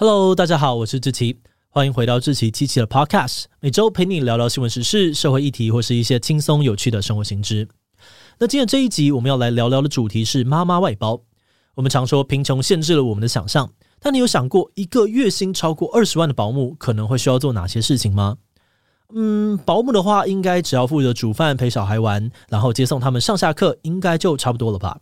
Hello，大家好，我是志奇，欢迎回到志奇七七的 Podcast，每周陪你聊聊新闻时事、社会议题或是一些轻松有趣的生活新知。那今天这一集我们要来聊聊的主题是妈妈外包。我们常说贫穷限制了我们的想象，但你有想过一个月薪超过二十万的保姆可能会需要做哪些事情吗？嗯，保姆的话应该只要负责煮饭、陪小孩玩，然后接送他们上下课，应该就差不多了吧。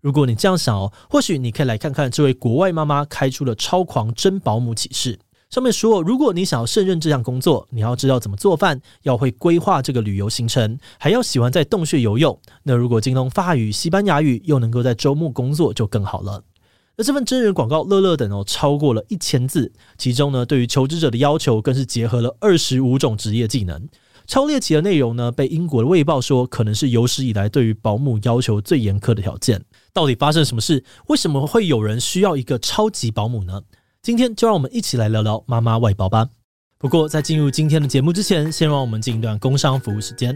如果你这样想哦，或许你可以来看看这位国外妈妈开出的超狂真保姆启示。上面说，如果你想要胜任这项工作，你要知道怎么做饭，要会规划这个旅游行程，还要喜欢在洞穴游泳。那如果精通法语、西班牙语，又能够在周末工作，就更好了。那这份真人广告乐乐等哦，超过了一千字，其中呢，对于求职者的要求更是结合了二十五种职业技能。超猎奇的内容呢，被英国的卫报说可能是有史以来对于保姆要求最严苛的条件。到底发生什么事？为什么会有人需要一个超级保姆呢？今天就让我们一起来聊聊妈妈外包吧。不过在进入今天的节目之前，先让我们进一段工商服务时间。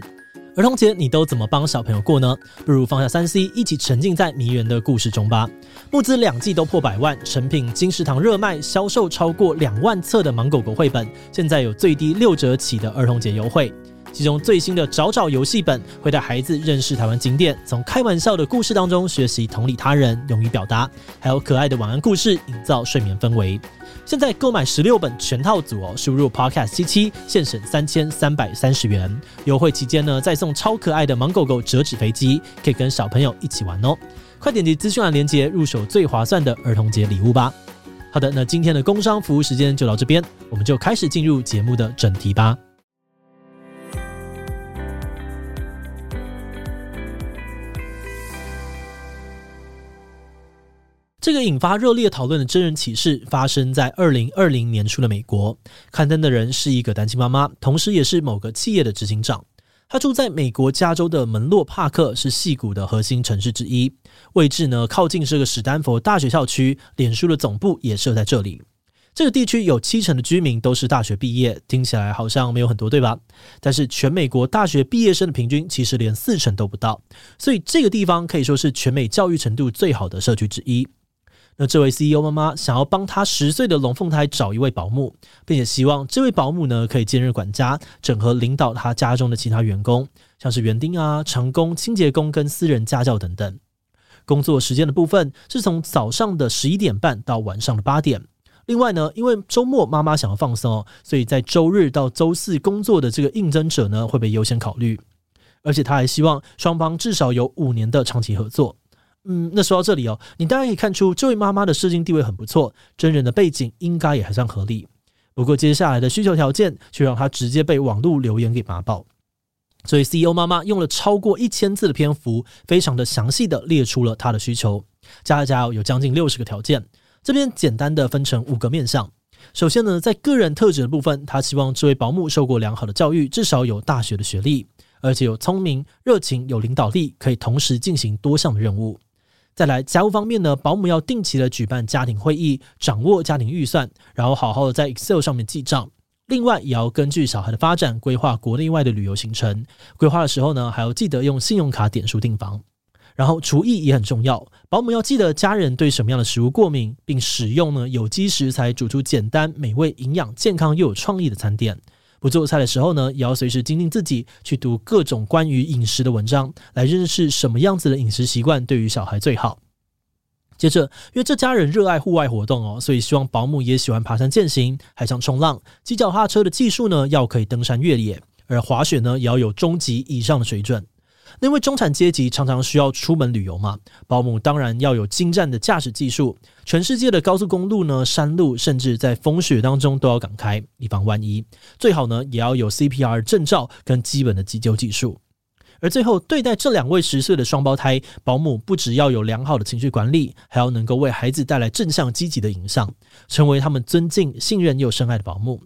儿童节你都怎么帮小朋友过呢？不如放下三 C，一起沉浸在迷人的故事中吧。募资两季都破百万，成品金石堂热卖，销售超过两万册的芒狗狗绘本，现在有最低六折起的儿童节优惠。其中最新的找找游戏本会带孩子认识台湾景点，从开玩笑的故事当中学习同理他人、勇于表达，还有可爱的晚安故事营造睡眠氛围。现在购买十六本全套组哦，输入 Podcast 七七，现省三千三百三十元。优惠期间呢，再送超可爱的芒狗狗折纸飞机，可以跟小朋友一起玩哦。快点击资讯栏链接，入手最划算的儿童节礼物吧。好的，那今天的工商服务时间就到这边，我们就开始进入节目的正题吧。这个引发热烈讨论的真人启事发生在二零二零年初的美国。刊登的人是一个单亲妈妈，同时也是某个企业的执行长。她住在美国加州的门洛帕克，是矽谷的核心城市之一，位置呢靠近这个史丹佛大学校区，脸书的总部也设在这里。这个地区有七成的居民都是大学毕业，听起来好像没有很多，对吧？但是全美国大学毕业生的平均其实连四成都不到，所以这个地方可以说是全美教育程度最好的社区之一。那这位 CEO 妈妈想要帮她十岁的龙凤胎找一位保姆，并且希望这位保姆呢可以兼任管家，整合领导她家中的其他员工，像是园丁啊、长工、清洁工跟私人家教等等。工作时间的部分是从早上的十一点半到晚上的八点。另外呢，因为周末妈妈想要放松，所以在周日到周四工作的这个应征者呢会被优先考虑。而且他还希望双方至少有五年的长期合作。嗯，那说到这里哦，你当然可以看出这位妈妈的社经地位很不错，真人的背景应该也还算合理。不过接下来的需求条件却让她直接被网络留言给骂爆。所以 CEO 妈妈用了超过一千字的篇幅，非常的详细的列出了她的需求，加一加有将近六十个条件。这边简单的分成五个面向。首先呢，在个人特质的部分，她希望这位保姆受过良好的教育，至少有大学的学历，而且有聪明、热情、有领导力，可以同时进行多项的任务。再来家务方面呢，保姆要定期的举办家庭会议，掌握家庭预算，然后好好的在 Excel 上面记账。另外，也要根据小孩的发展规划国内外的旅游行程。规划的时候呢，还要记得用信用卡点数订房。然后厨艺也很重要，保姆要记得家人对什么样的食物过敏，并使用呢有机食材煮出简单、美味、营养、健康又有创意的餐点。不做菜的时候呢，也要随时精进自己，去读各种关于饮食的文章，来认识什么样子的饮食习惯对于小孩最好。接着，因为这家人热爱户外活动哦，所以希望保姆也喜欢爬山践行、海上冲浪、骑脚踏车的技术呢，要可以登山越野，而滑雪呢，也要有中级以上的水准。因为中产阶级常常需要出门旅游嘛，保姆当然要有精湛的驾驶技术。全世界的高速公路呢、山路，甚至在风雪当中都要敢开，以防万一。最好呢，也要有 CPR 证照跟基本的急救技术。而最后，对待这两位十岁的双胞胎，保姆不只要有良好的情绪管理，还要能够为孩子带来正向积极的影响，成为他们尊敬、信任又深爱的保姆。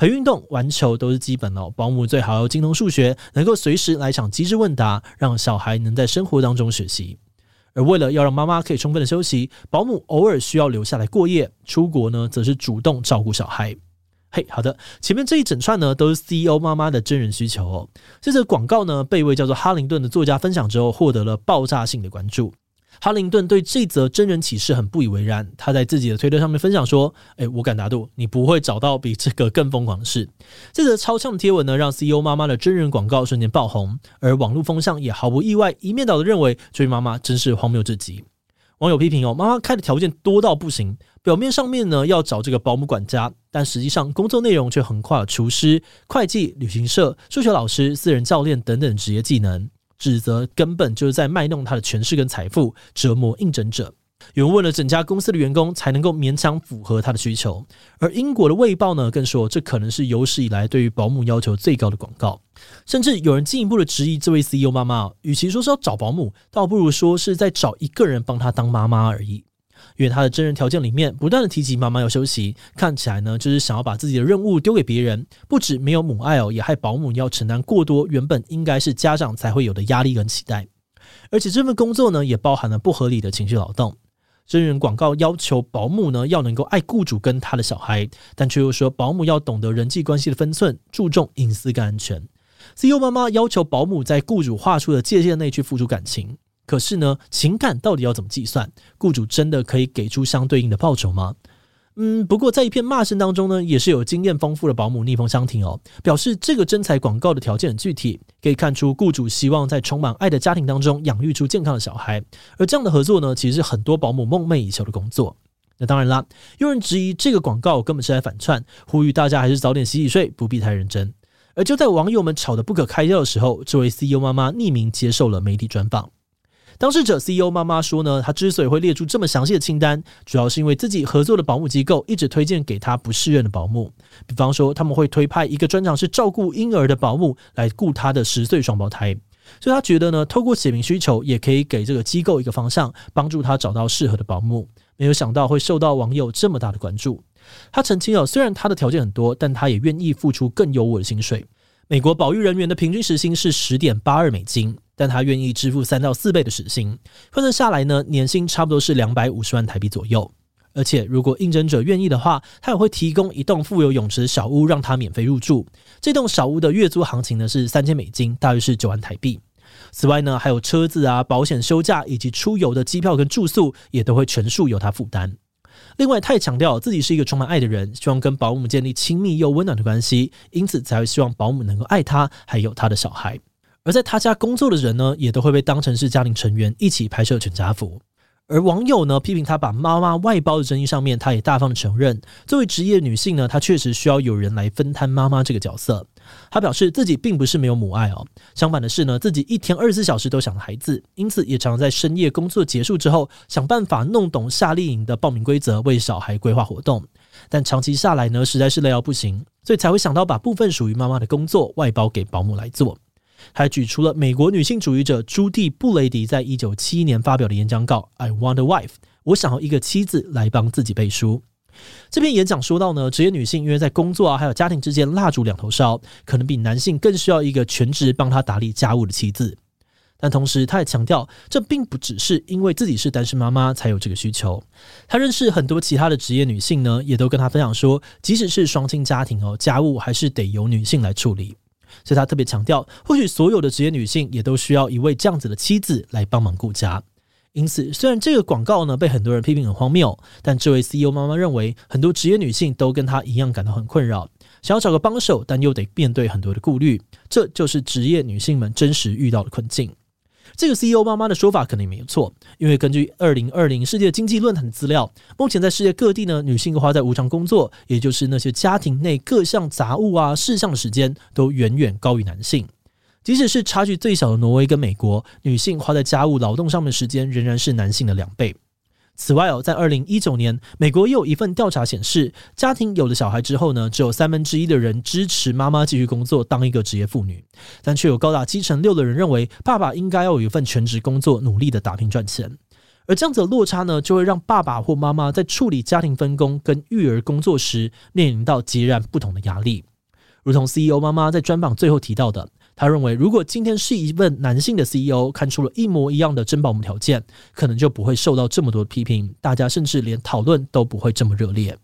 陪运动、玩球都是基本哦。保姆最好要精通数学，能够随时来场机智问答，让小孩能在生活当中学习。而为了要让妈妈可以充分的休息，保姆偶尔需要留下来过夜。出国呢，则是主动照顾小孩。嘿，好的，前面这一整串呢，都是 CEO 妈妈的真人需求哦。这则广告呢，被一位叫做哈林顿的作家分享之后，获得了爆炸性的关注。哈林顿对这则真人启事很不以为然，他在自己的推特上面分享说：“哎，我敢打赌，你不会找到比这个更疯狂的事。”这则超呛的贴文呢，让 CEO 妈妈的真人广告瞬间爆红，而网络风向也毫不意外，一面倒的认为这位妈妈真是荒谬至极。网友批评哦，妈妈开的条件多到不行，表面上面呢要找这个保姆管家，但实际上工作内容却横跨了厨师、会计、旅行社、数学老师、私人教练等等职业技能。指责根本就是在卖弄他的权势跟财富，折磨应征者。有人问了整家公司的员工才能够勉强符合他的需求，而英国的卫报呢更说，这可能是有史以来对于保姆要求最高的广告。甚至有人进一步的质疑这位 CEO 妈妈，与其说是要找保姆，倒不如说是在找一个人帮他当妈妈而已。因为他的真人条件里面不断的提及妈妈要休息，看起来呢就是想要把自己的任务丢给别人，不止没有母爱哦，也害保姆要承担过多原本应该是家长才会有的压力跟期待，而且这份工作呢也包含了不合理的情绪劳动。真人广告要求保姆呢要能够爱雇主跟他的小孩，但却又说保姆要懂得人际关系的分寸，注重隐私跟安全。CEO 妈妈要求保姆在雇主画出的界限内去付出感情。可是呢，情感到底要怎么计算？雇主真的可以给出相对应的报酬吗？嗯，不过在一片骂声当中呢，也是有经验丰富的保姆逆风相挺哦，表示这个征才广告的条件很具体，可以看出雇主希望在充满爱的家庭当中养育出健康的小孩，而这样的合作呢，其实是很多保姆梦寐以求的工作。那当然啦，有人质疑这个广告根本是在反串，呼吁大家还是早点洗洗睡，不必太认真。而就在网友们吵得不可开交的时候，这位 CEO 妈妈匿名接受了媒体专访。当事者 CEO 妈妈说呢，她之所以会列出这么详细的清单，主要是因为自己合作的保姆机构一直推荐给她不适任的保姆。比方说，他们会推派一个专长是照顾婴儿的保姆来顾她的十岁双胞胎，所以她觉得呢，透过写明需求，也可以给这个机构一个方向，帮助她找到适合的保姆。没有想到会受到网友这么大的关注。她澄清了，虽然她的条件很多，但她也愿意付出更优渥的薪水。美国保育人员的平均时薪是十点八二美金。但他愿意支付三到四倍的时薪，换算下来呢，年薪差不多是两百五十万台币左右。而且如果应征者愿意的话，他也会提供一栋附有泳池的小屋让他免费入住。这栋小屋的月租行情呢是三千美金，大约是九万台币。此外呢，还有车子啊、保险、休假以及出游的机票跟住宿也都会全数由他负担。另外，他也强调自己是一个充满爱的人，希望跟保姆建立亲密又温暖的关系，因此才会希望保姆能够爱他，还有他的小孩。而在他家工作的人呢，也都会被当成是家庭成员，一起拍摄全家福。而网友呢，批评他把妈妈外包的争议上面，他也大方的承认，作为职业女性呢，她确实需要有人来分摊妈妈这个角色。他表示自己并不是没有母爱哦，相反的是呢，自己一天二十四小时都想孩子，因此也常在深夜工作结束之后，想办法弄懂夏令营的报名规则，为小孩规划活动。但长期下来呢，实在是累到不行，所以才会想到把部分属于妈妈的工作外包给保姆来做。还举出了美国女性主义者朱蒂·布雷迪在一九七一年发表的演讲稿 “I want a wife”，我想要一个妻子来帮自己背书。这篇演讲说到呢，职业女性因为在工作啊还有家庭之间蜡烛两头烧，可能比男性更需要一个全职帮她打理家务的妻子。但同时，她也强调，这并不只是因为自己是单身妈妈才有这个需求。她认识很多其他的职业女性呢，也都跟她分享说，即使是双亲家庭哦，家务还是得由女性来处理。所以他特别强调，或许所有的职业女性也都需要一位这样子的妻子来帮忙顾家。因此，虽然这个广告呢被很多人批评很荒谬，但这位 CEO 妈妈认为，很多职业女性都跟她一样感到很困扰，想要找个帮手，但又得面对很多的顾虑。这就是职业女性们真实遇到的困境。这个 CEO 妈妈的说法肯定没有错，因为根据二零二零世界经济论坛的资料，目前在世界各地呢，女性花在无偿工作，也就是那些家庭内各项杂物啊事项的时间，都远远高于男性。即使是差距最小的挪威跟美国，女性花在家务劳动上面的时间，仍然是男性的两倍。此外哦，在二零一九年，美国也有一份调查显示，家庭有了小孩之后呢，只有三分之一的人支持妈妈继续工作，当一个职业妇女，但却有高达七成六的人认为，爸爸应该要有一份全职工作，努力的打拼赚钱。而这样子的落差呢，就会让爸爸或妈妈在处理家庭分工跟育儿工作时，面临到截然不同的压力。如同 CEO 妈妈在专访最后提到的。他认为，如果今天是一位男性的 CEO，看出了一模一样的真保姆条件，可能就不会受到这么多批评，大家甚至连讨论都不会这么热烈。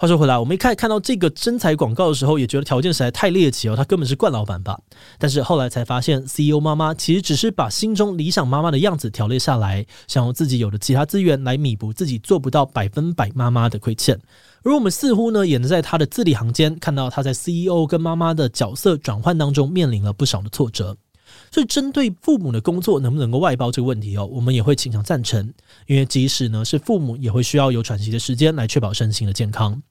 话说回来，我们一开始看到这个征才广告的时候，也觉得条件实在太猎奇哦，他根本是惯老板吧？但是后来才发现，CEO 妈妈其实只是把心中理想妈妈的样子条列下来，想用自己有的其他资源来弥补自己做不到百分百妈妈的亏欠。而我们似乎呢，也能在他的字里行间看到他在 CEO 跟妈妈的角色转换当中面临了不少的挫折。所以，针对父母的工作能不能够外包这个问题哦，我们也会倾向赞成，因为即使呢是父母，也会需要有喘息的时间来确保身心的健康。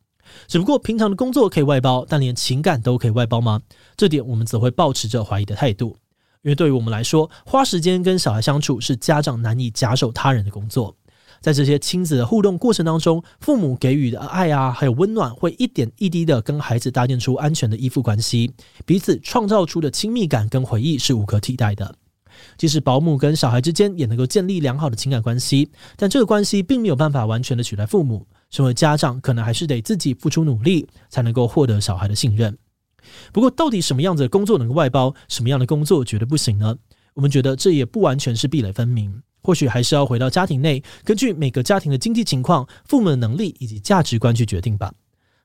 只不过，平常的工作可以外包，但连情感都可以外包吗？这点我们则会保持着怀疑的态度，因为对于我们来说，花时间跟小孩相处是家长难以假手他人的工作。在这些亲子的互动过程当中，父母给予的爱啊，还有温暖，会一点一滴的跟孩子搭建出安全的依附关系，彼此创造出的亲密感跟回忆是无可替代的。即使保姆跟小孩之间也能够建立良好的情感关系，但这个关系并没有办法完全的取代父母。身为家长，可能还是得自己付出努力，才能够获得小孩的信任。不过，到底什么样子的工作能够外包，什么样的工作绝对不行呢？我们觉得这也不完全是壁垒分明。或许还是要回到家庭内，根据每个家庭的经济情况、父母的能力以及价值观去决定吧。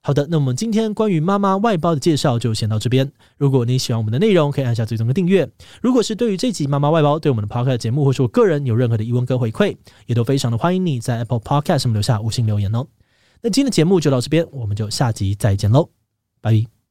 好的，那我们今天关于妈妈外包的介绍就先到这边。如果你喜欢我们的内容，可以按下追踪的订阅。如果是对于这集妈妈外包对我们的 Podcast 节目，或是我个人有任何的疑问跟回馈，也都非常的欢迎你在 Apple Podcast 上面留下五星留言哦。那今天的节目就到这边，我们就下集再见喽，拜拜。